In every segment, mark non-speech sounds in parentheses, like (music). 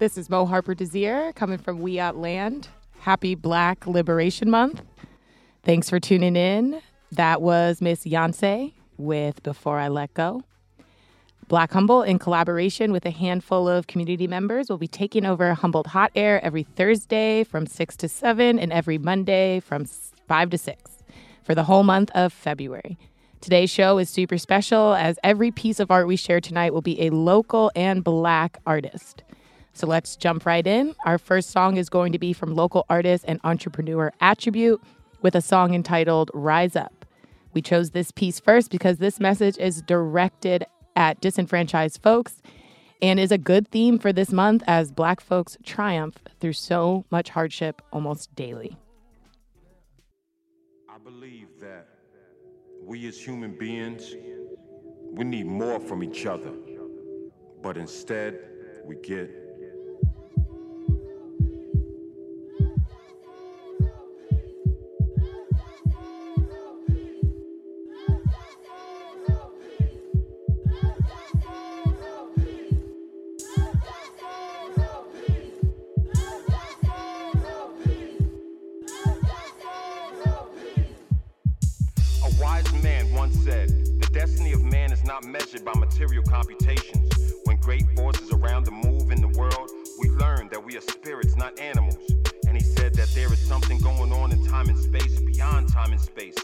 This is Mo Harper Desir coming from Wiyot Land. Happy Black Liberation Month. Thanks for tuning in. That was Miss Yancey with Before I Let Go. Black Humboldt, in collaboration with a handful of community members, will be taking over Humboldt Hot Air every Thursday from 6 to 7 and every Monday from 5 to 6 for the whole month of February. Today's show is super special as every piece of art we share tonight will be a local and black artist. So let's jump right in. Our first song is going to be from local artist and entrepreneur Attribute with a song entitled Rise Up. We chose this piece first because this message is directed at disenfranchised folks and is a good theme for this month as Black folks triumph through so much hardship almost daily. I believe that we as human beings, we need more from each other. But instead, we get not measured by material computations. When great forces around to move in the world, we learn that we are spirits, not animals. And he said that there is something going on in time and space beyond time and space,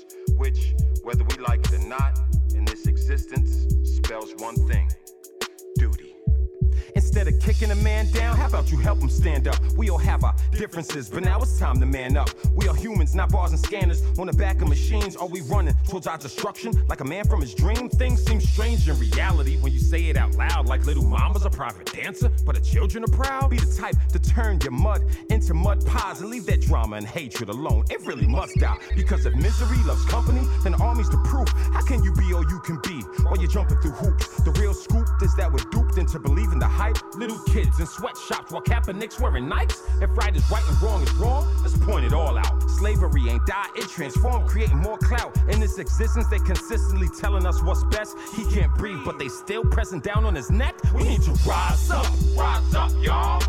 Kicking a man down, how about you help him stand up? We all have our differences, but now it's time to man up. We are humans, not bars and scanners. On the back of machines, are we running towards our destruction? Like a man from his dream? Things seem strange in reality when you say it out loud. Like little mama's a private dancer, but the children are proud. Be the type to turn your mud into mud pies and leave that drama and hatred alone. It really must die. Because if misery loves company, then army's the proof. How can you be all you can be while you're jumping through hoops? The real scoop is that we're duped into believing the hype. Little kids in sweatshops while Kaepernick's wearing Nikes. If right is right and wrong is wrong, let's point it all out. Slavery ain't died, it transformed, creating more clout. In this existence, they consistently telling us what's best. He can't breathe, but they still pressing down on his neck. We need to rise up, rise up, y'all.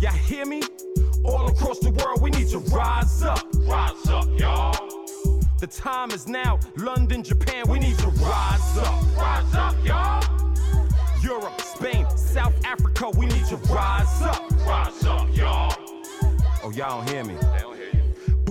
Y'all hear me? All across the world, we need to rise up, rise up, y'all. The time is now. London, Japan, we need to rise up, rise up, y'all. Europe, Spain, South Africa, we need to rise up, rise up, y'all. Oh, y'all don't hear me.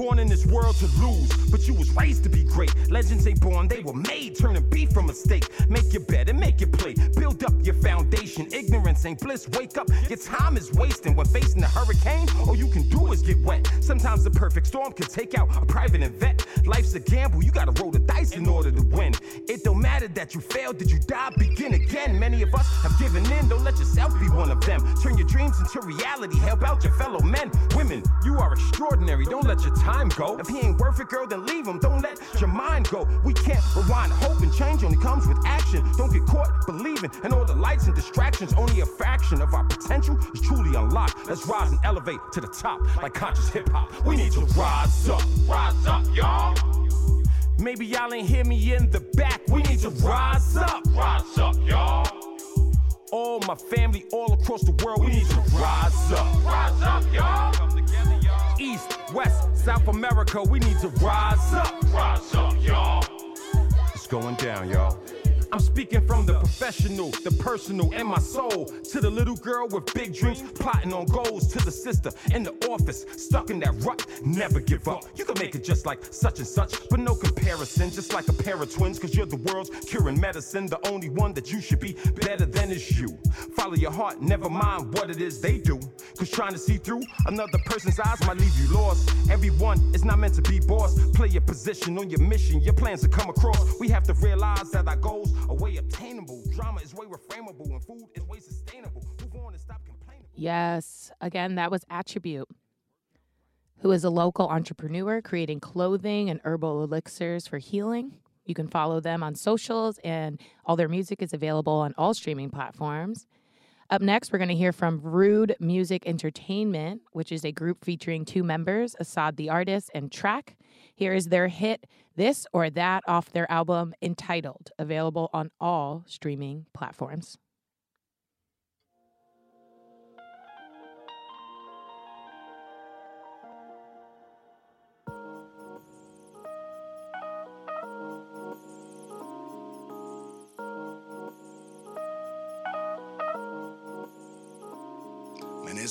Born in this world to lose, but you was raised to be great. Legends ain't born, they were made. Turning beef from a steak. Make your bed and make your play. Build up your foundation. Ignorance ain't bliss. Wake up, your time is wasting when facing a hurricane. All you can do is get wet. Sometimes the perfect storm can take out a private vet. Life's a gamble, you gotta roll the dice in order to win. It don't matter that you failed, did you die? Begin again. Many of us have given in, don't let yourself be one of them. Turn your dreams into reality, help out your fellow men. Women, you are extraordinary, don't let your time go. If he ain't worth it, girl, then leave him, don't let your mind go. We can't rewind, hope and change only comes with action. Don't get caught believing, and all the lights and distractions, only a fraction of our potential is truly unlocked. Let's rise and elevate to the top like conscious hip hop. We need to rise up, rise up, y'all. Maybe y'all ain't hear me in the back. We need to rise up, rise up, y'all. All my family all across the world, we need to rise up, rise up, y'all. East, West, South America, we need to rise up, rise up, y'all. It's going down, y'all. I'm speaking from the professional, the personal, and my soul. To the little girl with big dreams, plotting on goals. To the sister in the office, stuck in that rut. Never give up. You can make it just like such and such, but no comparison. Just like a pair of twins, cause you're the world's curing medicine. The only one that you should be better than is you. Follow your heart, never mind what it is they do. Cause trying to see through another person's eyes might leave you lost. Everyone is not meant to be boss. Play your position on your mission, your plans to come across. We have to realize that our goals a way obtainable. Drama is way reframable, and food is way sustainable. Move on and stop complaining. Yes, again, that was Attribute, who is a local entrepreneur creating clothing and herbal elixirs for healing. You can follow them on socials, and all their music is available on all streaming platforms. Up next, we're going to hear from Rude Music Entertainment, which is a group featuring two members, Assad the artist and Track. Here is their hit, This or That, off their album entitled, available on all streaming platforms.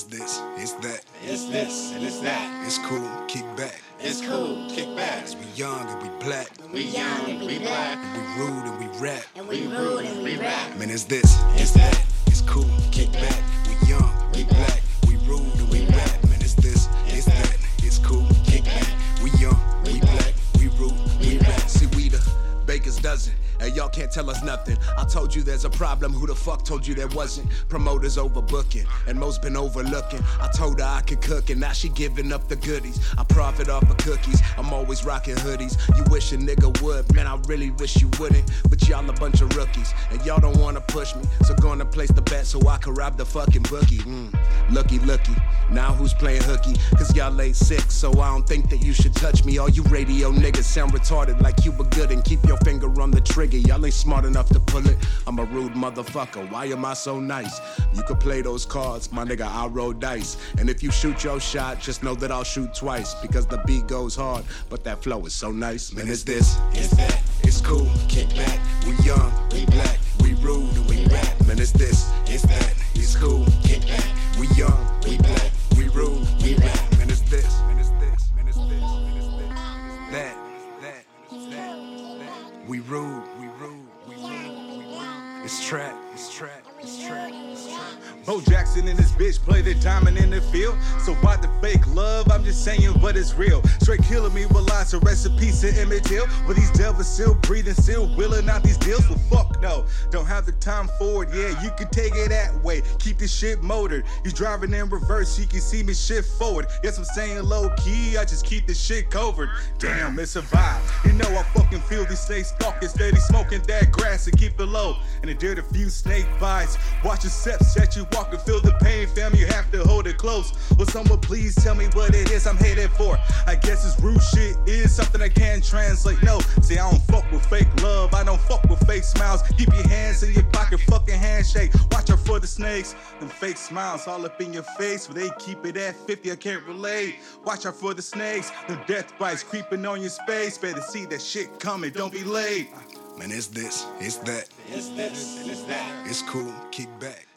This, it's that, It's this and it's that. it's cool, kick back. It's cool. Kick back. We young and we black, We young and we black. we rude and we rap. And we rude and we rap. Man, it's this, It's that. it's cool, kick back. We young, we black, we rude and we rap. Man, it's this, it's that, it's cool, kick back. We young, we black, we rude, we rap. See, we the baker's dozen. And y'all can't tell us nothing. I told you there's a problem. Who the fuck told you there wasn't? Promoters overbooking, and most been overlooking. I told her I could cook, and now she giving up the goodies. I profit off of cookies. I'm always rocking hoodies. You wish a nigga would, man. I really wish you wouldn't. But y'all a bunch of rookies, and y'all don't wanna push me. So gonna place the bet so I can rob the fucking bookie. Mm. Looky, looky. Now who's playing hooky? Cause y'all ain't sick, so I don't think that you should touch me. All you radio niggas sound retarded like Cuba Good and keep your finger on the trigger. Y'all ain't smart enough to pull it. I'm a rude motherfucker. Why am I so nice? You could play those cards, my nigga. I roll dice. And if you shoot your shot, just know that I'll shoot twice because the beat goes hard, but that flow is so nice. Man, it's this, it's that, it's cool. Kick back, we young, we black, we rude we rap. Man, it's this, it's that, it's cool. Kick back, we young, we black, we rude, we rap. Man, it's this, that. We rude, rude. It's Bo Jackson and this bitch play the diamond in the field. So why the fake love? I'm just saying, but it's real. Straight killing me with lots of recipes to Emmett Till. But these devils still breathing, still willing out these deals. Well, fuck no. Don't have the time for it. Yeah, you can take it that way. Keep this shit motored. You driving in reverse, you can see me shift forward. Yes, I'm saying low key. I just keep this shit covered. Damn, it's a vibe. You know I fucking feel these snakes stalking, steady smoking that grass and keep it low. And it did a few snake bites. Watch your steps as you walk and feel the pain, fam. You have to hold it close. Will someone please tell me what it is I'm headed for? I guess this rude shit is something I can't translate. No, see, I don't fuck with fake love. I don't fuck with fake smiles. Keep your hands in your pocket, fucking handshake. Watch out for the snakes. Them fake smiles all up in your face, but they keep it at 50. I can't relate. Watch out for the snakes. Them death bites creeping on your space. Better see that shit coming. Don't be late. Man, it's this, it's that, It's this and it's that. it's cool, kick back.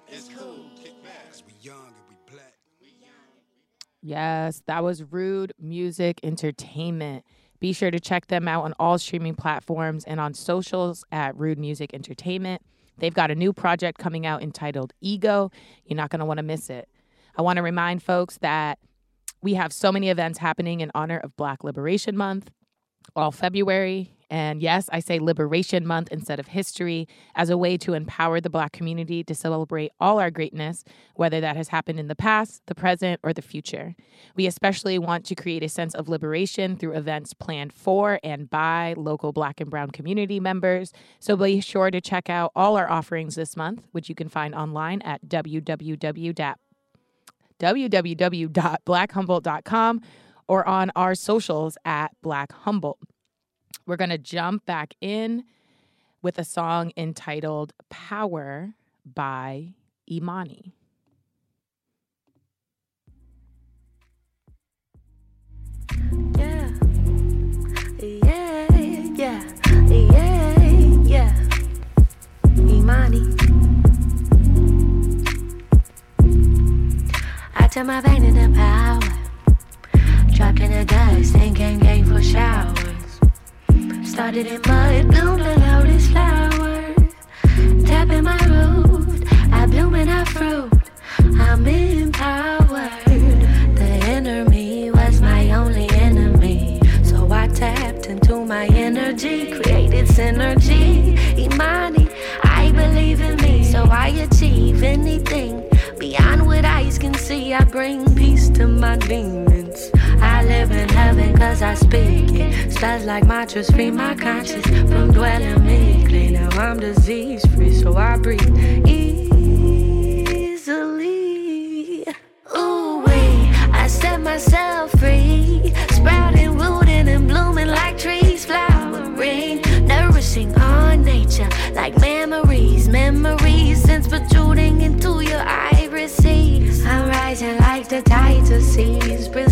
Yes, that was Rude Music Entertainment. Be sure to check them out on all streaming platforms and on socials at Rude Music Entertainment. They've got a new project coming out entitled Ego. You're not going to want to miss it. I want to remind folks that we have so many events happening in honor of Black Liberation Month all February. And yes, I say Liberation Month instead of history as a way to empower the Black community to celebrate all our greatness, whether that has happened in the past, the present, or the future. We especially want to create a sense of liberation through events planned for and by local Black and Brown community members. So be sure to check out all our offerings this month, which you can find online at www www.blackhumboldt.com or on our socials at Black Humboldt. We're going to jump back in with a song entitled Power by Imani. Yeah. Yeah, yeah, yeah, yeah. Imani. I turn my vein into power. Dropped in the dust thinking game for showers. Started in mud, bloomed the lotus flowers. Tapping my root, I bloom and I fruit. I'm empowered. The enemy was my only enemy. So I tapped into my energy, created synergy. Imani, I believe in me, so I achieve anything. Beyond what eyes can see, I bring peace to my demons. I live in heaven cause I speak it. Spells like mantras free my conscience from dwelling meekly. Now I'm disease free, so I breathe easily. Ooh, wee, I set myself free. Sprouting, rooting, and blooming like trees, flowering, nourishing all nature like memories. Memories since protruding into your irises. I'm rising like the seas, prismatic lightning. I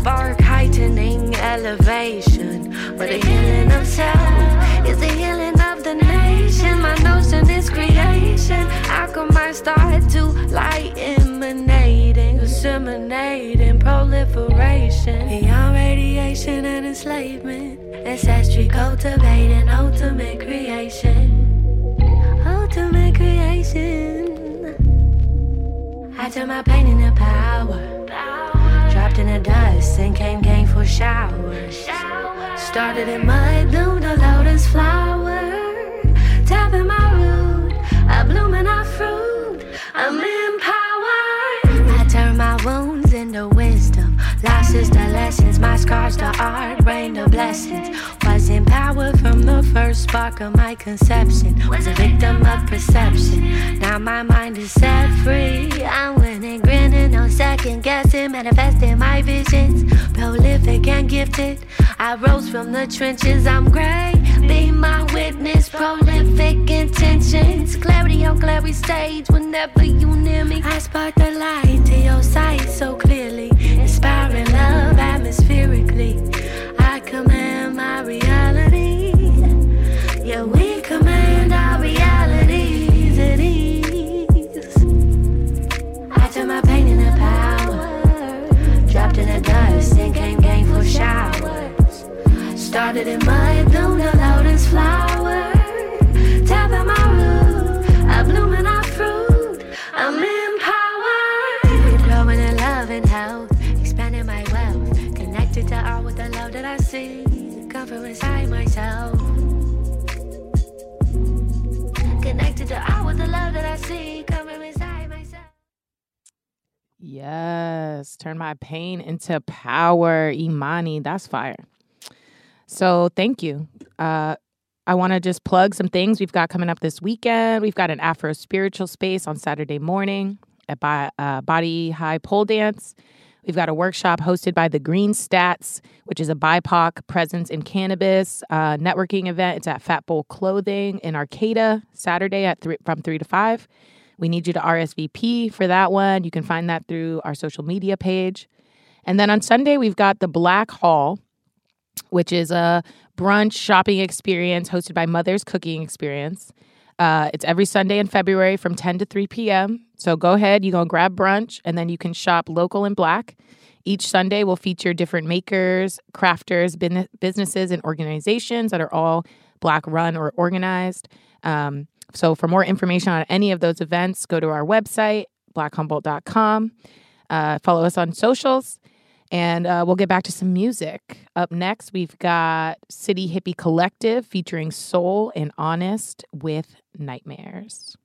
spark heightening elevation. But the healing of self is the healing of the nation. My notion is creation. I start to light emanating, disseminating proliferation beyond radiation and enslavement? Ancestry cultivating ultimate creation. Ultimate creation. I turn my pain into power. In the dust and came game for showers. Started in mud, bloomed a lotus flower. Tapping my root, I bloom and fruit. I'm empowered. I turn my wounds into wisdom. Losses the lessons, my scars the art, rain the blessings. Was empowered from the first spark of my conception. Was a victim of perception. Now my mind is set free. I'm winning, grinning, no second guessing, manifesting my visions. Prolific and gifted. I rose from the trenches. I'm great. Be my witness. Prolific intentions. Clarity on clarity stage. Whenever you near me, I spark the light to your sight so clearly. Atmospherically. I command my reality. Yeah, we command our realities at ease. I turn my pain into power. Dropped in the dust and came for showers. Started in mud, bloomed a lotus flower. Yes, turn my pain into power. Imani, that's fire. So thank you. Uh, I want to just plug some things we've got coming up this weekend. We've got an Afro spiritual space on Saturday morning at Bo- uh, Body High Pole Dance. We've got a workshop hosted by the Green Stats, which is a BIPOC presence in cannabis uh, networking event. It's at Fat Bowl Clothing in Arcata Saturday at three, from three to five. We need you to RSVP for that one. You can find that through our social media page. And then on Sunday, we've got the Black Hall, which is a brunch shopping experience hosted by Mother's Cooking Experience. Uh, it's every Sunday in February from 10 to 3 p.m. So go ahead, you go grab brunch, and then you can shop local and black. Each Sunday will feature different makers, crafters, businesses, and organizations that are all black run or organized. Um, so for more information on any of those events, go to our website, blackhumboldt.com. Uh, follow us on socials. And uh, we'll get back to some music. Up next, we've got City Hippie Collective featuring Soul and Honest with Nightmares.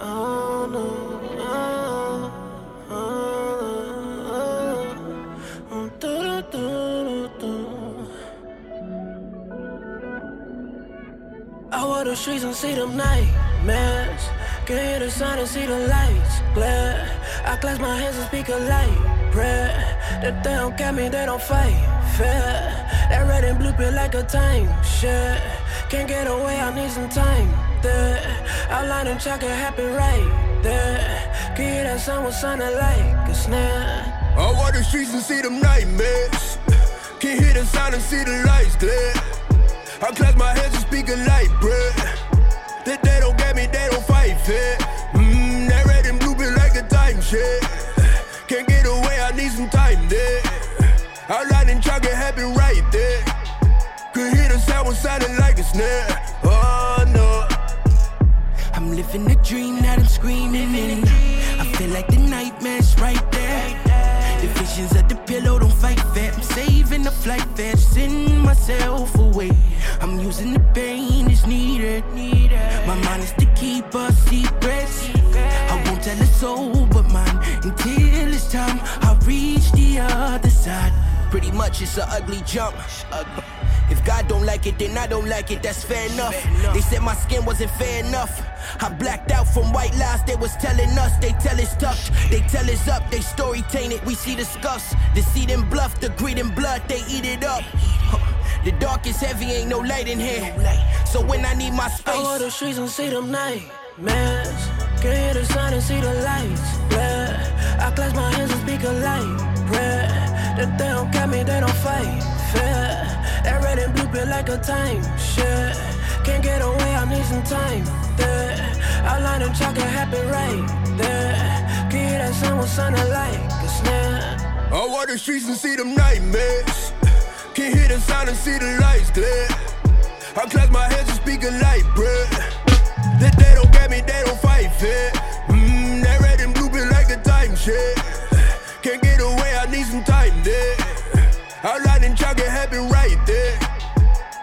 (laughs) walk the streets and see them nightmares. Can hear the sound and see the lights glare. I clasp my hands and speak a light prayer. That they don't get me, they don't fight fair. That red and blue feel like a time shit. Can't get away, I need some time there. Outline and track it happen right there. Can hear that sound was sounding like a snare. I walk the streets and see them nightmares. Can hear the sound and see the lights glare. I clasp my hands and speak a light. That they don't get me, they don't fight fair. Mmm, that red and blue feel like a time shit. Can't get away, I need some time there. Outline and track it happen right there. Could hear the sound sounding like a snare. Oh no. I'm living a dream that I'm screaming in. I feel like the nightmare's right there. The visions at the pillow don't fight fair. I'm saving the flight fare, won't tell a soul but mine until it's time I reach the other side. Pretty much it's an ugly jump. If God don't like it, then I don't like it, that's fair enough. They said my skin wasn't fair enough. I blacked out from white lies they was telling us. They tell us tough, they tell us up, they story tainted. We see the scuffs, deceit and bluff, the greed and blood, they eat it up. (laughs) The dark is heavy, ain't no light in here. So when I need my space, I the streets and see them nightmares. Can hear the sound and see the lights glare. I clasp my hands and speak a light prayer. That they don't get me, they don't fight fair. That red and blue feel like a time shit. Can't get away, I need some time there. Outline and chalk it happen right there. Can hear that sound was sounding like a. I walk the streets and see them nightmares. Can hear the sound and see the lights glare. I clasp my hands and speak a light prayer. That they don't get me, they don't fight fit. Mmm, that red and blue feel like a time shit. Can't get away, I need some time there. Outline and chalk it happen right there.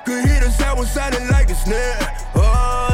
Could hear the sound was sounding like a snare. Oh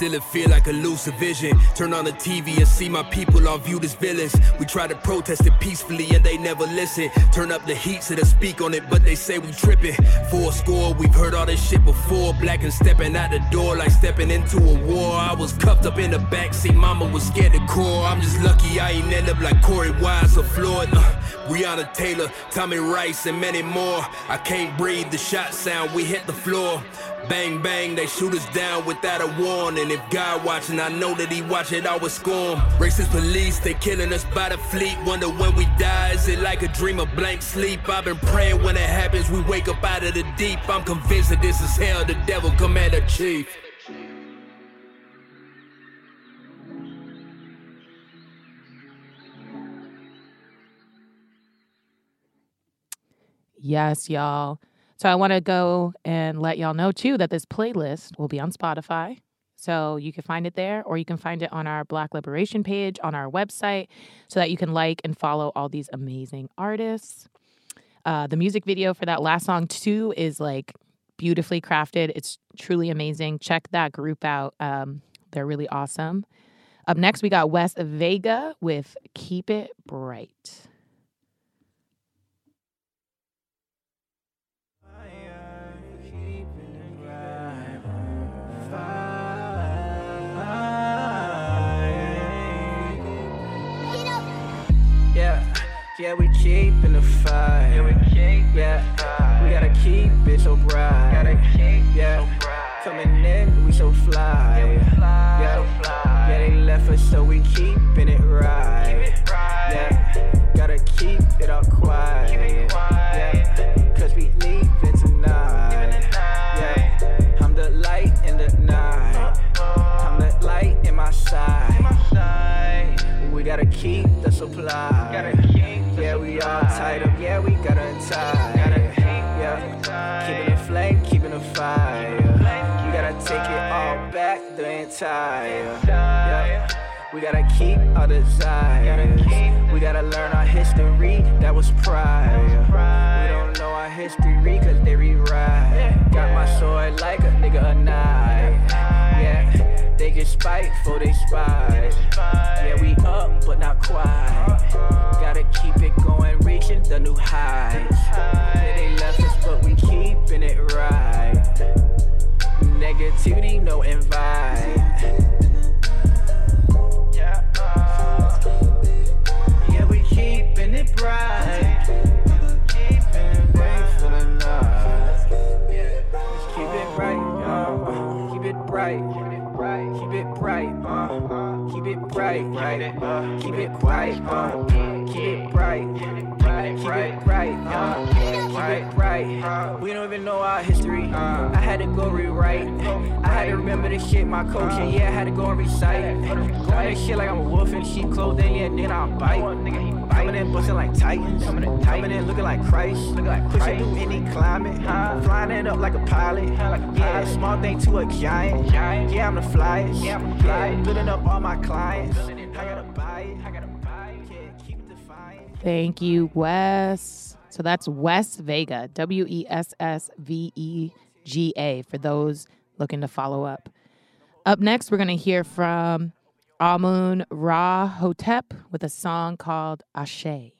Still it feel like a lucid vision. Turn on the TV and see my people all viewed as villains. We try to protest it peacefully and they never listen. Turn up the heat so they speak on it, but they say we tripping. Four score, we've heard all this shit before. Black and stepping out the door like stepping into a war. I was cuffed up in the backseat, mama was scared to core. I'm just lucky I ain't end up like Korey Wise or Floyd. Uh, Breonna Taylor, Tamir Rice, and many more. I can't breathe, the shot sound, we hit the floor. Bang, bang, they shoot us down without a warning. If God watching, I know that he watch it with scorn. Racist police, they killing us by the fleet. Wonder when we die, is it like a dream of blank sleep? I've been praying when it happens, we wake up out of the deep. I'm convinced that this is hell, the devil commander chief. Yes, y'all. So I want to go and let y'all know too that this playlist will be on Spotify. So you can find it there, or you can find it on our Black Liberation page on our website so that you can like and follow all these amazing artists. Uh, the music video for that last song, too, is like beautifully crafted. It's truly amazing. Check that group out. Um, they're really awesome. Up next, we got Wes Vega with Keep It Bright. Yeah, we keepin' the fight. Yeah, we keep yeah, we gotta keep it so bright. Gotta keep yeah, coming in, we so fly. Yeah, yeah, they left us so we keeping it right. Yeah, gotta keep it all quiet. Yeah, cause we leaving tonight. Yeah, I'm the light in the night. I'm the light in my side. We gotta keep the supply. Yeah, we all tied up. Yeah, we gotta tie. Yeah, keeping the flame, keeping the fire. We gotta take it all back, the entire. Yeah. We gotta keep our desires. We gotta learn our history, that was prior. We don't know our history, cause they rewrite. Got my sword like a nigga a knife. Yeah, they get spiteful, they spy. Yeah, we up, but not quite. Gotta keep it going, reaching the new heights. Yeah, they left us, but we keeping it right. Negativity, no invite. Yeah, uh, yeah, we keeping it bright. Bright. Keep it bright, uh, keep it bright, right? Keep it bright, uh, keep it bright, keep it bright, uh, keep it bright. We don't even know our history. I had to go rewrite. I had to remember the shit my coach and yeah, I had to go and recite. Going that shit like I'm a wolf in sheep clothing, yeah, then I'll bite. Coming in busting like titans, coming in, coming in looking like Christ, looking like pushing through any climate, flying it up like a pilot. Yeah, small thing to a giant. Yeah, I'm the flyest. Yeah, I'm the flyest. Building up all my clients. I gotta buy it. I gotta buy it. Yeah, keep it. Thank you, Wes. So that's Wes Vega, W E S S V E G A, for those looking to follow up. Up next, we're going to hear from Amun Ra Hotep with a song called Ashe.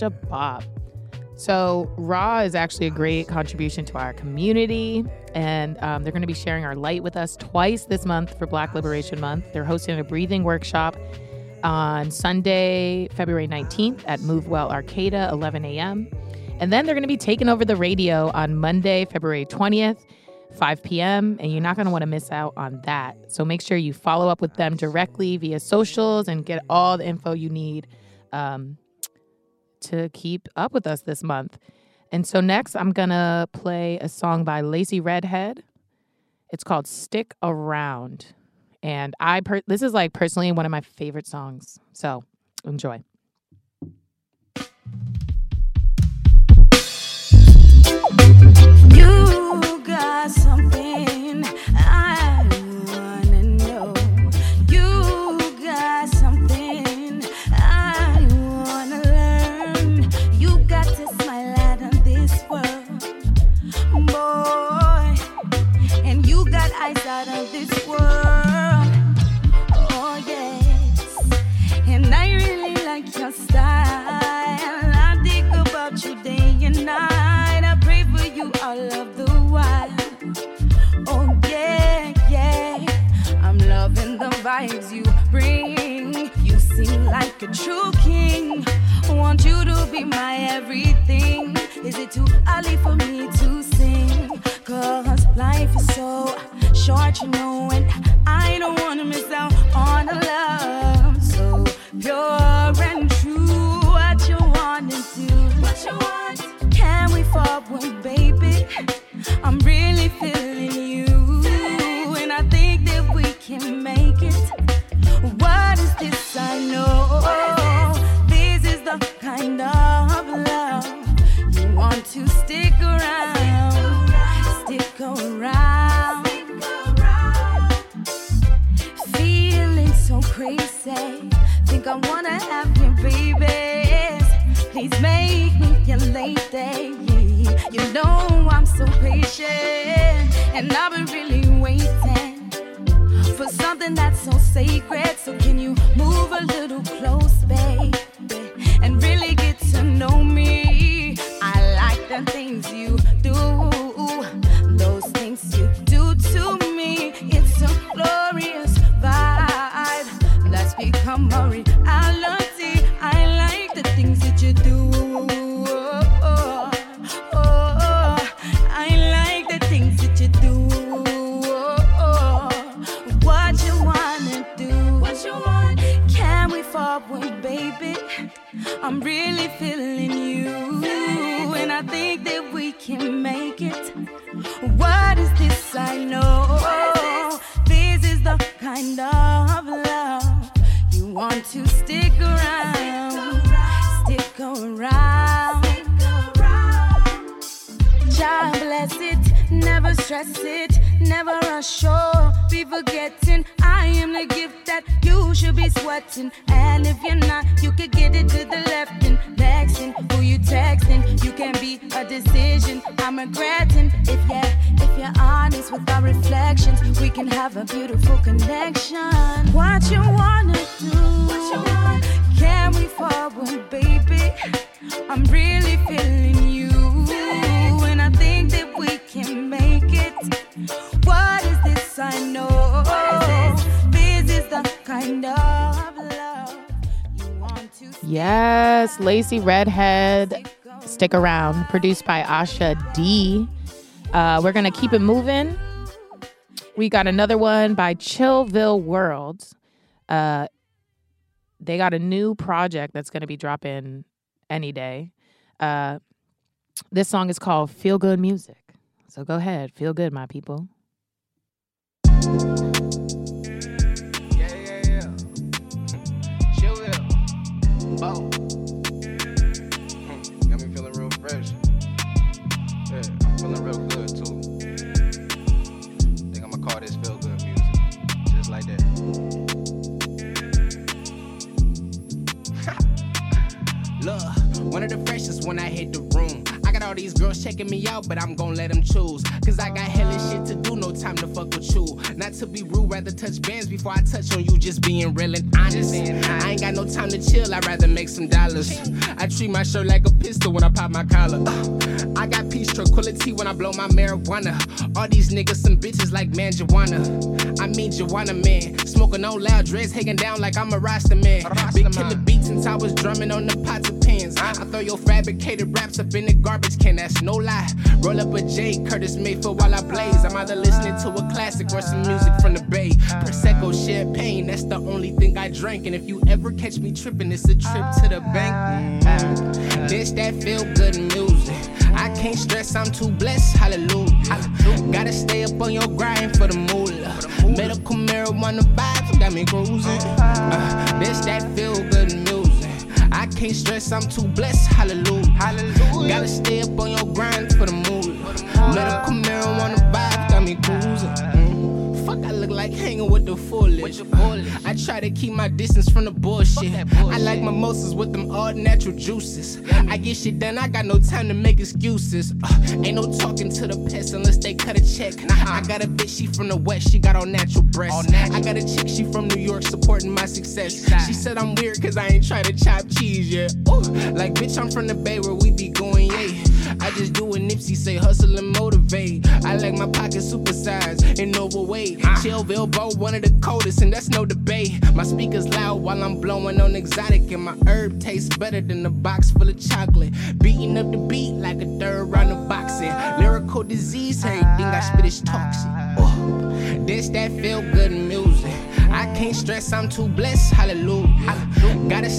Such a bop. So, Ra is actually a great contribution to our community, and um, they're going to be sharing our light with us twice this month for Black Liberation Month. They're hosting a breathing workshop on Sunday, February 19th at Movewell Arcata, 11 a.m. And then they're going to be taking over the radio on Monday, February 20th, 5 p.m. And you're not going to want to miss out on that. So make sure you follow up with them directly via socials and get all the info you need um, to keep up with us this month. And so next, I'm going to play a song by Lacey Redhead. It's called Stick Around. And I per- this is like personally one of my favorite songs. So enjoy. You got something I eyes out of this world. Oh yes, and I really like your style. I think about you day and night. I pray for you all of the while. Oh yeah, yeah. I'm loving the vibes you bring. You seem like a true king. I want you to be my everything. Is it too early for me to sing? Cause life is so short, you know, and I don't wanna miss out on a love so pure and true. What you wanna do? What you want? Can we forward, baby? I'm really feeling I wanna have you, babies. Please make me your lady. You know I'm so patient, and I've been really waiting for something that's so sacred. So can you move a little close, never stress it, never rush oh, or be forgetting. I am the gift that you should be sweating. And if you're not, you could get it to the left and texting. Who you texting? You can be a decision. I'm regretting. If yeah, if you're honest with our reflections, we can have a beautiful connection. What you wanna do? What you want? Can we forward, baby? I'm really feeling you, I know? This is the kind of love you want to Yes, Lacey Redhead, stick around. Produced by Asha D. Uh, we're gonna keep it moving. We got another one by Chillville World. Uh, they got a new project that's gonna be dropping any day. Uh, this song is called "Feel Good Music." So go ahead, feel good, my people. But I'm gon' let them choose. Cause I got hella shit to do, no time to be rude, rather touch bands before I touch on you, just being real and honest. I ain't got no time to chill, I'd rather make some dollars. I treat my shirt like a pistol when I pop my collar. Uh, I got peace tranquility when I blow my marijuana. All these niggas some bitches like man Joanna. I mean Joanna man. Smoking on loud dreads, hanging down like I'm a Rasta man. Big killer beats since I was drumming on the pots. I throw your fabricated raps up in the garbage can, that's no lie. Roll up a J, Curtis Mayfield while I blaze. I'm either listening to a classic or some music from the Bay. Prosecco, champagne, that's the only thing I drank. And if you ever catch me tripping, it's a trip to the bank. Mm-hmm. This that feel good music. I can't stress, I'm too blessed. Hallelujah. Gotta stay up on your grind for the moolah. Medical marijuana vibes got me cruising. Uh, this that feel good. I can't stress, I'm too blessed. Hallelujah. Hallelujah. Gotta stay up on your grind for the moolah. Medical marijuana vibes got me cruising. Fuck, I look like hanging with the foolish. I try to keep my distance from the bullshit. I like mimosas with them all natural juices. I get shit done, I got no time to make excuses. Uh, ain't no talking to the pets unless they cut a check. I got a bitch, she from the west, she got all natural breasts. I got a chick, she from New York, supporting my success. She said I'm weird cause I ain't try to chop cheese yet. Ooh, like bitch, I'm from the bay where we be going. I just do what Nipsey say, hustle and motivate. I like my pockets supersized and overweight. Chillville, Bo, one of the coldest, and that's no debate. My speakers loud while I'm blowing on exotic, and my herb tastes better than a box full of chocolate. Beating up the beat like a third round of boxing. Lyrical disease, everything I spit is toxic. Oh, this that feel good music. I can't stress, I'm too blessed. Hallelujah.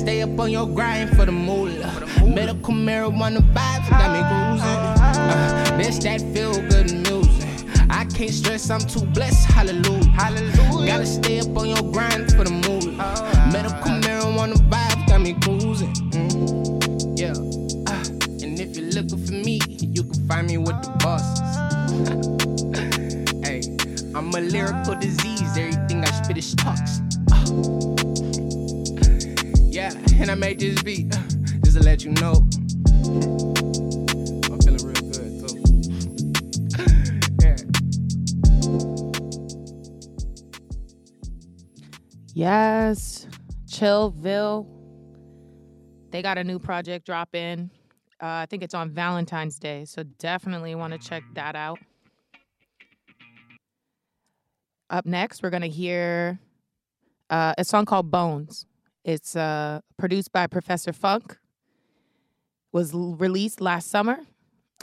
Stay up on your grind for the moolah. Medical marijuana vibes got me cruising. Uh, this that feel good music. I can't stress, I'm too blessed. Hallelujah. Hallelujah. Gotta stay up on your grind for the moolah. Medical marijuana vibes got me cruising. Mm. Yeah. Uh, and if you're looking for me, you can find me with the bosses. (laughs) hey, I'm a lyrical disease. Everything I spit is toxic. Uh. Yeah, and I made this beat uh, just to let you know. I'm feeling real good too. (laughs) yeah. Yes, Chillville. They got a new project dropping. Uh, I think it's on Valentine's Day, so definitely want to check that out. Up next, we're gonna hear uh, a song called Bones. It's uh, produced by Professor Funk. Was l- released last summer,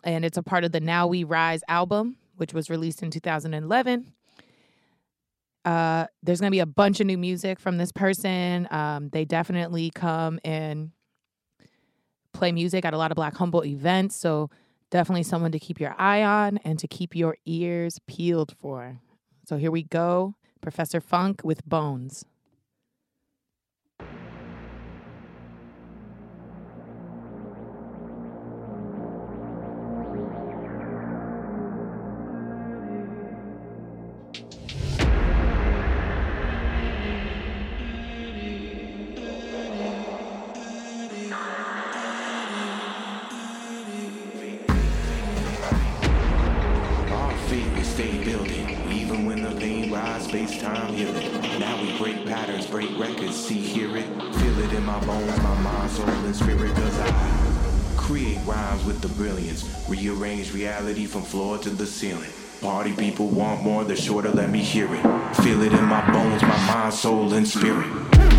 and it's a part of the Now We Rise album, which was released in 2011. Uh, there's going to be a bunch of new music from this person. Um, they definitely come and play music at a lot of Black Humboldt events. So, definitely someone to keep your eye on and to keep your ears peeled for. So, here we go Professor Funk with Bones. Stay building, even when the lean rise, space time heal it. Now we break patterns, break records, see, hear it, feel it in my bones, my mind, soul, and spirit. Cause I create rhymes with the brilliance, rearrange reality from floor to the ceiling. Party people want more, the shorter let me hear it. Feel it in my bones, my mind, soul, and spirit.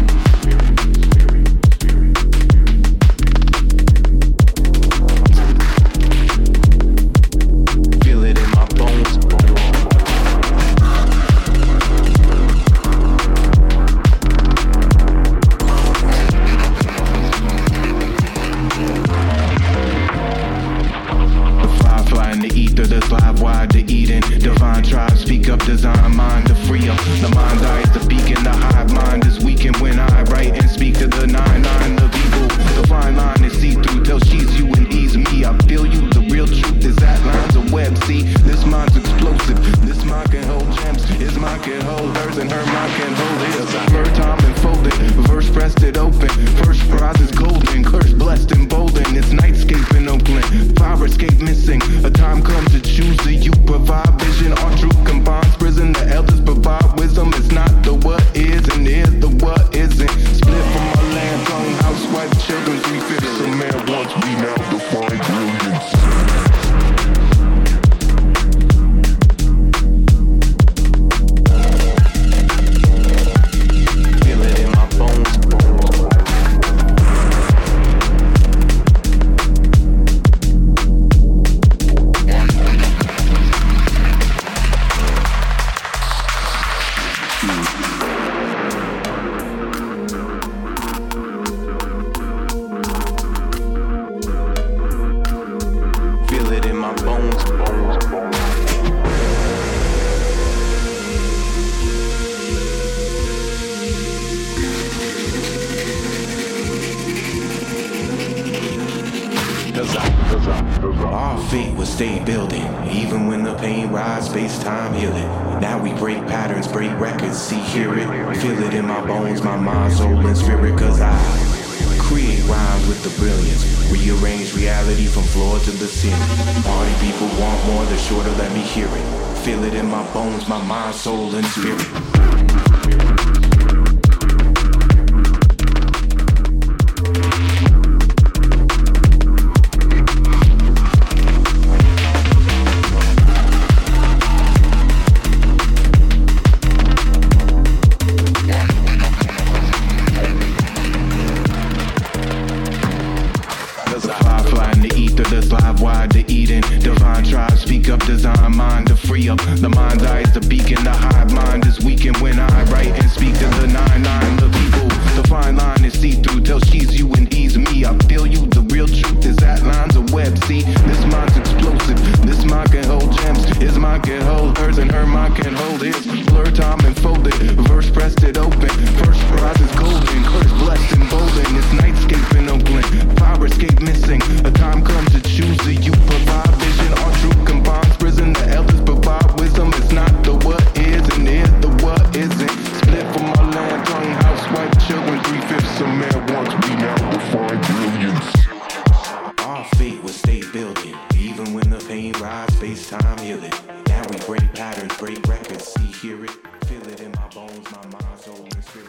Floor to the ceiling. Party people want more, the shorter let me hear it. Feel it in my bones, my mind, soul, and spirit.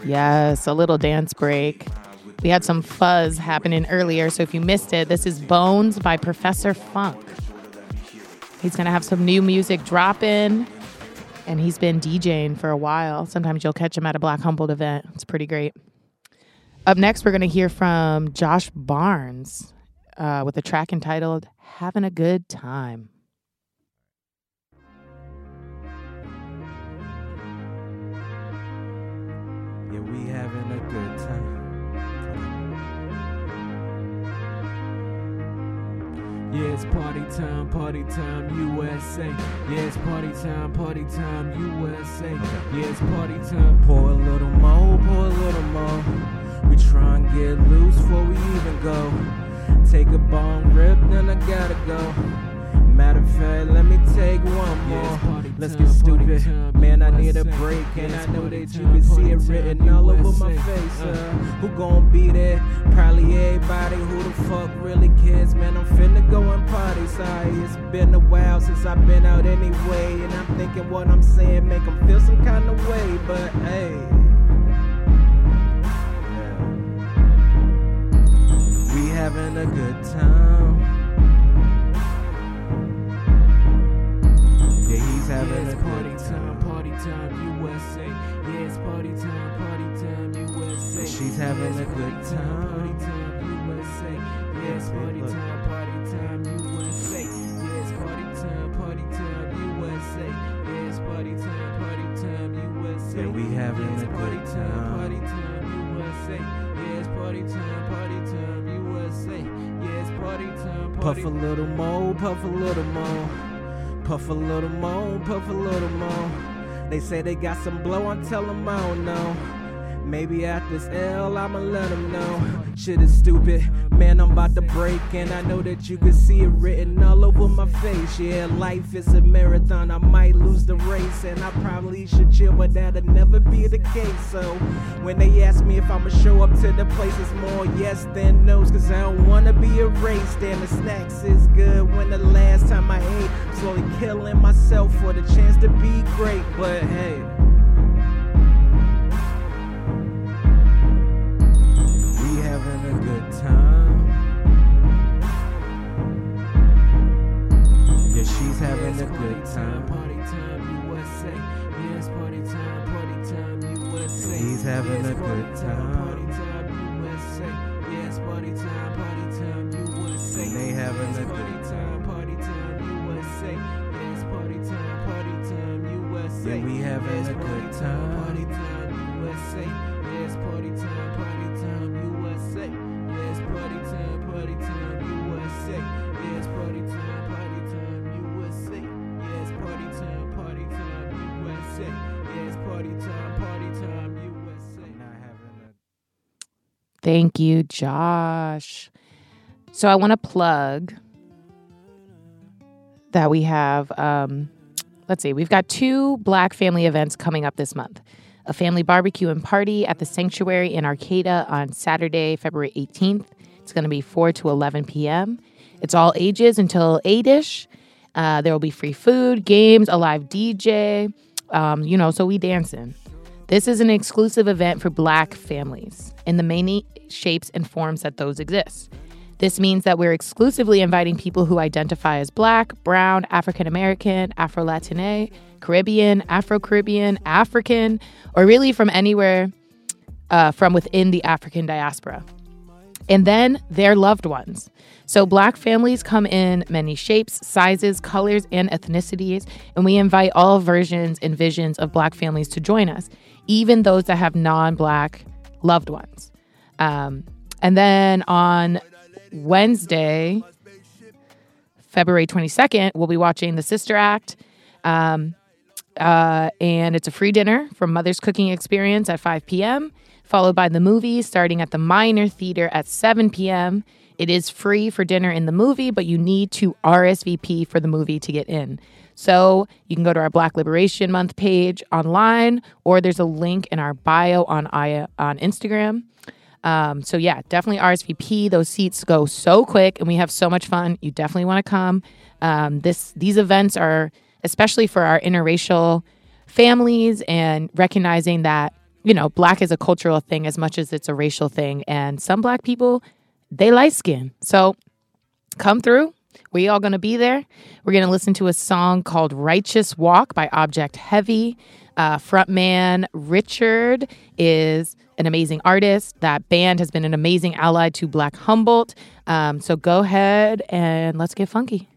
Yes, a little dance break. We had some fuzz happening earlier, so if you missed it, this is Bones by Professor Funk. He's going to have some new music dropping, and he's been DJing for a while. Sometimes you'll catch him at a Black Humboldt event. It's pretty great. Up next, we're going to hear from Josh Barnes uh, with a track entitled Having a Good Time. Yeah, we having a good time. Yeah, it's party time, party time, USA. Yeah, it's party time, party time, USA. Yeah, it's party time. Pour a little more, pour a little more. We try and get loose before we even go. Take a bong rip, then I gotta go. Matter of fact, let me take one more. Let's get stupid. Man, I need a break, and I know that you can see it written all over my face. Uh, who gon' be there? Probably everybody. Who the fuck really cares? Man, I'm finna go and party. Sorry, it's been a while since I've been out anyway. And I'm thinking what I'm saying make 'em feel some kind of way. But hey. Having a good time. Yeah, he's having Yeah, a party good time, party time, USA. Yeah, it's party time, party time, USA. She's having Yeah, a good Puff a little more, puff a little more. Puff a little more, puff a little more. They say they got some blow, I tell them I don't know. Maybe after this L, I'ma let them know. Shit is stupid, man. I'm about to break, and I know that you can see it written all over my face. Yeah, life is a marathon. I might lose the race, and I probably should chill, but that'll never be the case. So when they ask me if I'ma show up to the place, it's more yes than no's, cause I don't wanna be erased. And the snacks is good when the last time I ate, slowly killing myself for the chance to be great. But hey. Having a good Thank you, Josh. So I want to plug that we have, um, let's see, we've got two Black family events coming up this month a family barbecue and party at the Sanctuary in Arcata on Saturday, February 18th. It's going to be 4 to 11 p.m. It's all ages until 8 ish. Uh, there will be free food, games, a live DJ, um, you know, so we dancing. This is an exclusive event for Black families in the many shapes and forms that those exist. This means that we're exclusively inviting people who identify as Black, Brown, African American, Afro Latine, Caribbean, Afro Caribbean, African, or really from anywhere uh, from within the African diaspora. And then their loved ones. So, Black families come in many shapes, sizes, colors, and ethnicities. And we invite all versions and visions of Black families to join us, even those that have non Black loved ones. Um, and then on Wednesday, February 22nd, we'll be watching The Sister Act. Um, uh, and it's a free dinner from Mother's Cooking Experience at 5 p.m., followed by the movie starting at the Minor Theater at 7 p.m. It is free for dinner in the movie, but you need to RSVP for the movie to get in. So you can go to our Black Liberation Month page online, or there's a link in our bio on I- on Instagram. Um, so yeah, definitely RSVP. Those seats go so quick, and we have so much fun. You definitely want to come. Um, this these events are especially for our interracial families and recognizing that you know black is a cultural thing as much as it's a racial thing, and some black people they light skin. So come through. We all gonna be there. We're gonna listen to a song called "Righteous Walk" by Object Heavy. Uh, frontman Richard is an amazing artist. That band has been an amazing ally to Black Humboldt. Um, so go ahead and let's get funky.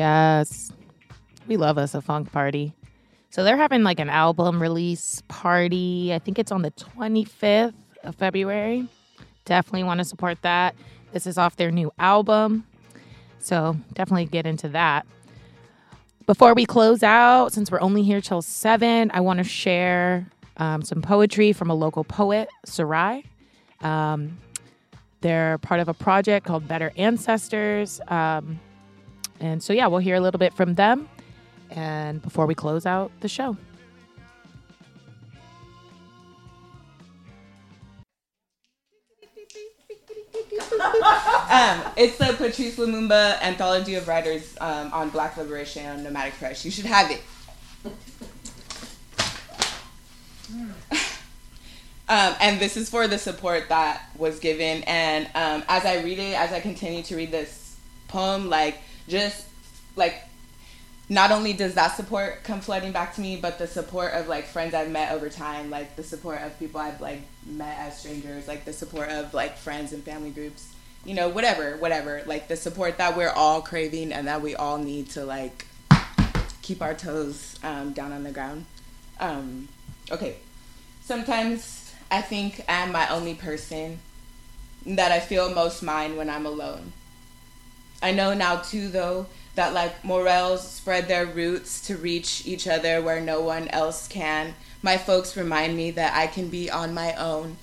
Yes. We love us a funk party. So they're having like an album release party. I think it's on the 25th of February. Definitely want to support that. This is off their new album. So definitely get into that. Before we close out, since we're only here till 7, I want to share um, some poetry from a local poet, Sarai. Um, they're part of a project called Better Ancestors. Um, and so, yeah, we'll hear a little bit from them. And before we close out the show. um, it's the Patrice Lumumba anthology of writers um, on Black liberation on Nomadic Press. You should have it. (laughs) Um, and this is for the support that was given. And um, as I read it, as I continue to read this poem, like just like not only does that support come flooding back to me, but the support of like friends I've met over time, like the support of people I've like met as strangers, like the support of like friends and family groups, you know, whatever, whatever, like the support that we're all craving and that we all need to like keep our toes um, down on the ground. Um, okay, sometimes I think I'm my only person that I feel most mine when I'm alone. I know now too, though, that like morels spread their roots to reach each other where no one else can. My folks remind me that I can be on my own,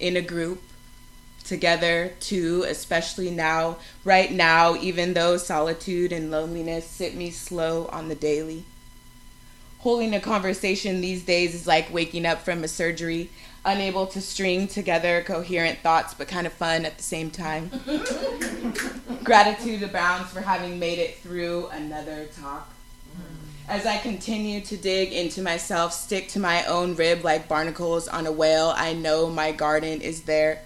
in a group, together too, especially now, right now, even though solitude and loneliness sit me slow on the daily. Holding a conversation these days is like waking up from a surgery unable to string together coherent thoughts, but kind of fun at the same time. (laughs) Gratitude abounds for having made it through another talk. As I continue to dig into myself, stick to my own rib like barnacles on a whale, I know my garden is there.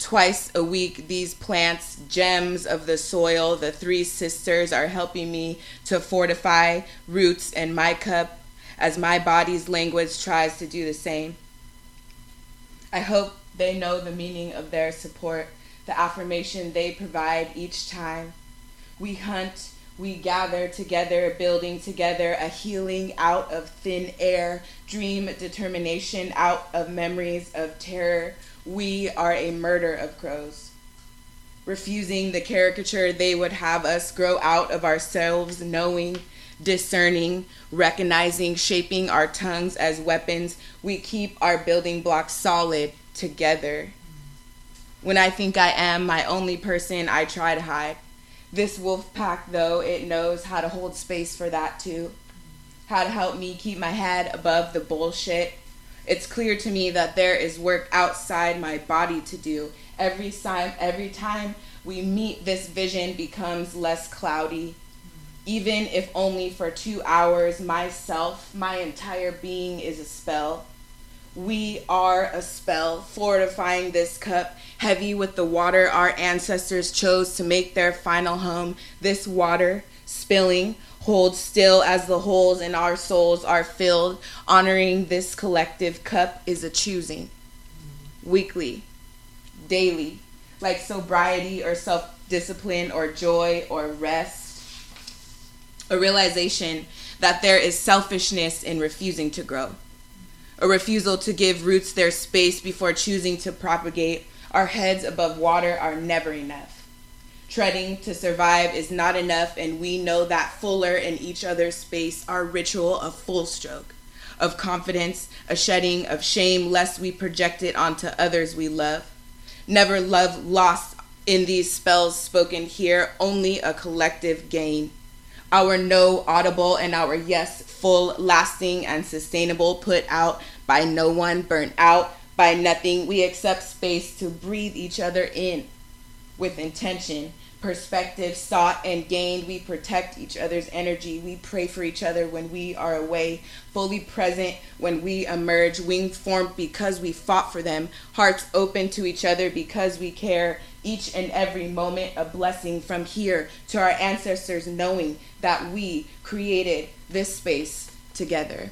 Twice a week, these plants, gems of the soil, the three sisters, are helping me to fortify roots in my cup as my body's language tries to do the same. I hope they know the meaning of their support, the affirmation they provide each time. We hunt, we gather together, building together a healing out of thin air, dream determination out of memories of terror. We are a murder of crows. Refusing the caricature they would have us grow out of ourselves, knowing, discerning, recognizing, shaping our tongues as weapons, we keep our building blocks solid together. When I think I am my only person, I try to hide. This wolf pack, though, it knows how to hold space for that too. How to help me keep my head above the bullshit. It's clear to me that there is work outside my body to do. Every time, every time we meet, this vision becomes less cloudy, even if only for two hours, myself, my entire being is a spell. We are a spell, fortifying this cup, heavy with the water our ancestors chose to make their final home. This water, spilling, holds still as the holes in our souls are filled. Honoring this collective cup is a choosing. Weekly, daily, like sobriety or self discipline or joy or rest a realization that there is selfishness in refusing to grow, a refusal to give roots their space before choosing to propagate. Our heads above water are never enough. Treading to survive is not enough, and we know that fuller in each other's space, our ritual of full stroke, of confidence, a shedding of shame, lest we project it onto others we love. Never love lost in these spells spoken here, only a collective gain our no audible and our yes full, lasting, and sustainable put out by no one, burnt out by nothing. We accept space to breathe each other in with intention, perspective sought and gained. We protect each other's energy. We pray for each other when we are away, fully present when we emerge, wings formed because we fought for them, hearts open to each other because we care, each and every moment a blessing from here to our ancestors, knowing that we created this space together.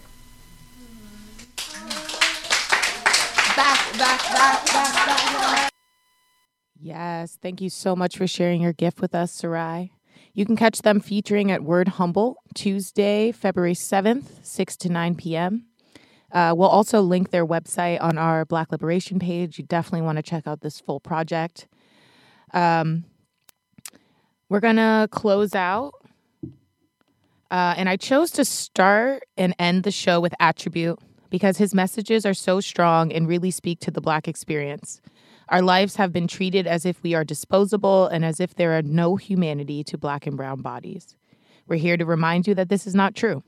Back, back, back, back, back, Yes, thank you so much for sharing your gift with us, Sarai. You can catch them featuring at Word Humboldt Tuesday, February 7th, 6 to 9 p.m. Uh, we'll also link their website on our Black Liberation page. You definitely want to check out this full project. Um, we're going to close out. Uh, and I chose to start and end the show with Attribute because his messages are so strong and really speak to the Black experience. Our lives have been treated as if we are disposable and as if there are no humanity to Black and Brown bodies. We're here to remind you that this is not true.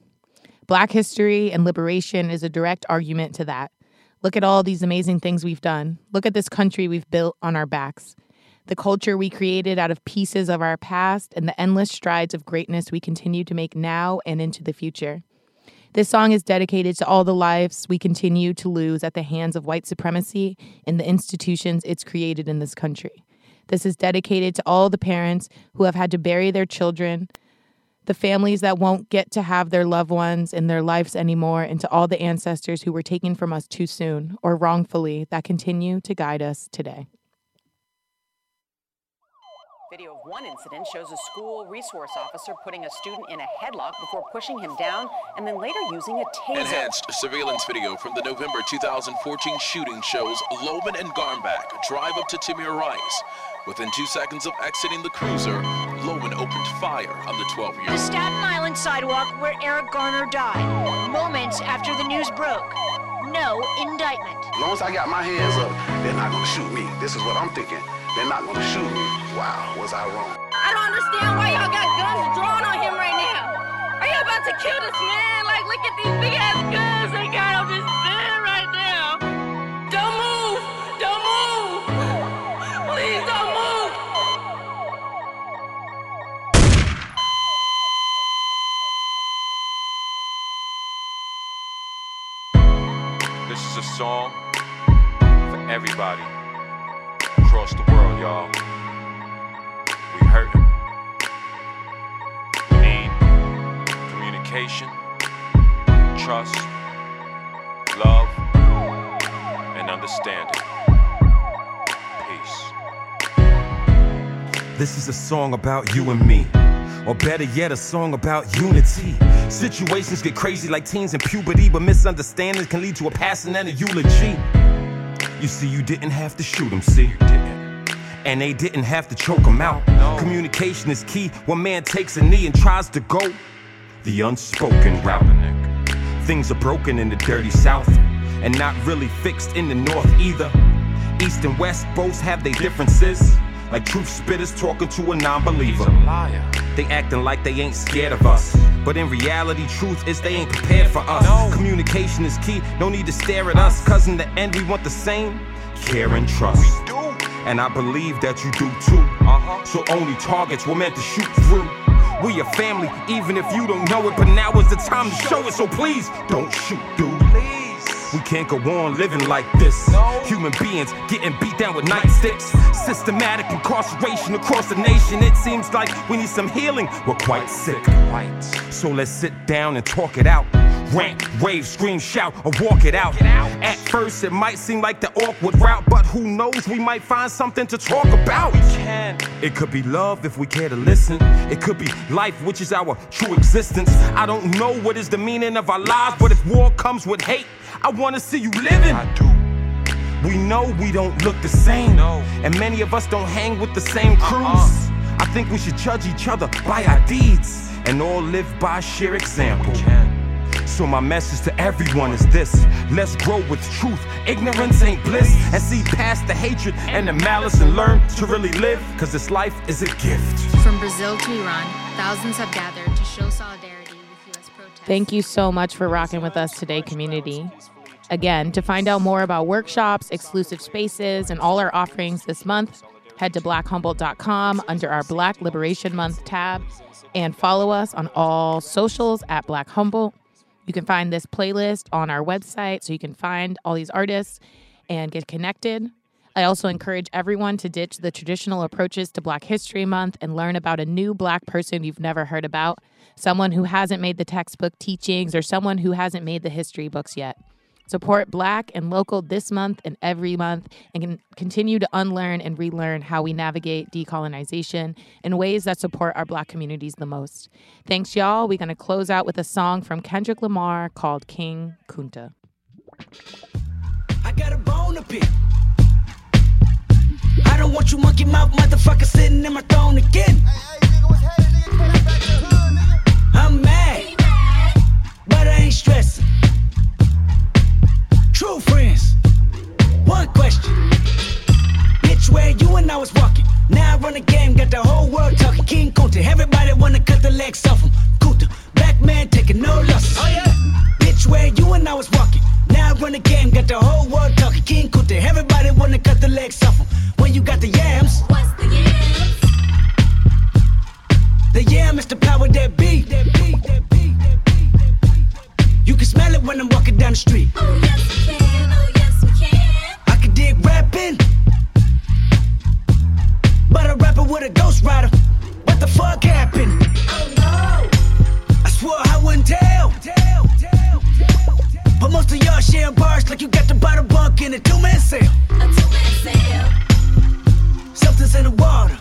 Black history and liberation is a direct argument to that. Look at all these amazing things we've done. Look at this country we've built on our backs. The culture we created out of pieces of our past and the endless strides of greatness we continue to make now and into the future. This song is dedicated to all the lives we continue to lose at the hands of white supremacy and the institutions it's created in this country. This is dedicated to all the parents who have had to bury their children, the families that won't get to have their loved ones in their lives anymore, and to all the ancestors who were taken from us too soon or wrongfully that continue to guide us today. Video of one incident shows a school resource officer putting a student in a headlock before pushing him down and then later using a taser. Enhanced surveillance video from the November 2014 shooting shows Loehmann and Garmback drive up to Tamir Rice. Within two seconds of exiting the cruiser, Loehmann opened fire on the 12-year-old. The Staten Island sidewalk where Eric Garner died, moments after the news broke. No indictment. As long as I got my hands up, they're not gonna shoot me. This is what I'm thinking. They're not gonna shoot me. Wow, was I wrong? I don't understand why y'all got guns drawn on him right now. Are you about to kill this man? Like, look at these big ass guns they got on this man right now. Don't move! Don't move! Please don't move! This is a song for everybody across the world, y'all. We hurting. We need communication, trust, love, and understanding. Peace. This is a song about you and me. Or better yet, a song about unity. Situations get crazy like teens in puberty, but misunderstandings can lead to a passing and a eulogy. You see, you didn't have to shoot him, see? And they didn't have to choke him out. Communication is key. One man takes a knee and tries to go the unspoken route. Things are broken in the dirty South, and not really fixed in the North either. East and West both have their differences. Like truth spitters talking to a non-believer. They acting like they ain't scared of us. But in reality, truth is they ain't prepared for us. Communication is key, no need to stare at us. Cause in the end, we want the same care and trust. And I believe that you do too. Uh-huh. So only targets we're meant to shoot through. We a family, even if you don't know it. But now is the time to show it, so please don't shoot, dude. We can't go on living like this. Human beings getting beat down with nightsticks. Systematic incarceration across the nation. It seems like we need some healing. We're quite sick. So let's sit down and talk it out. Rant, rave, scream, shout, or walk it out. At first, it might seem like the awkward route, but who knows? We might find something to talk about. It could be love if we care to listen. It could be life, which is our true existence. I don't know what is the meaning of our lives, but if war comes with hate, I wanna see you living. I do. We know we don't look the same, and many of us don't hang with the same crews. Uh. I think we should judge each other by our deeds and all live by sheer example. So my message to everyone is this Let's grow with truth, ignorance ain't bliss And see past the hatred and the malice And learn to really live, cause this life is a gift From Brazil to Iran, thousands have gathered to show solidarity with U.S. protests. Thank you so much for rocking with us today, community. Again, to find out more about workshops, exclusive spaces, and all our offerings this month, head to blackhumboldt.com under our Black Liberation Month tab and follow us on all socials at Black Humboldt. You can find this playlist on our website so you can find all these artists and get connected. I also encourage everyone to ditch the traditional approaches to Black History Month and learn about a new Black person you've never heard about, someone who hasn't made the textbook teachings, or someone who hasn't made the history books yet. Support Black and local this month and every month, and can continue to unlearn and relearn how we navigate decolonization in ways that support our Black communities the most. Thanks, y'all. We're going to close out with a song from Kendrick Lamar called King Kunta. I got a bone to pick. I don't want you monkey mouth motherfucker sitting in my throne again. I'm mad, but I ain't stressing. True friends, one question. Bitch, where you and I was walking. Now I run the game, got the whole world talking. King Kunta, everybody wanna cut the legs off him. Kunta, black man taking no losses. Oh yeah. Bitch, where you and I was walking. Now I run the game, got the whole world talking. King Kunta, everybody wanna cut the legs off him. When you got the yams. What's the yams? The yeah, Mr. Power that beat. You can smell it when I'm walking down the street. Oh yes, we can. Oh yes, we can. I can dig rapping, but a rapper with a ghost rider. What the fuck happened? Oh no! I swore I wouldn't tell. but most of y'all sharing bars like you got to buy the bunk in a two-man sale. A two-man sale. Something's in the water.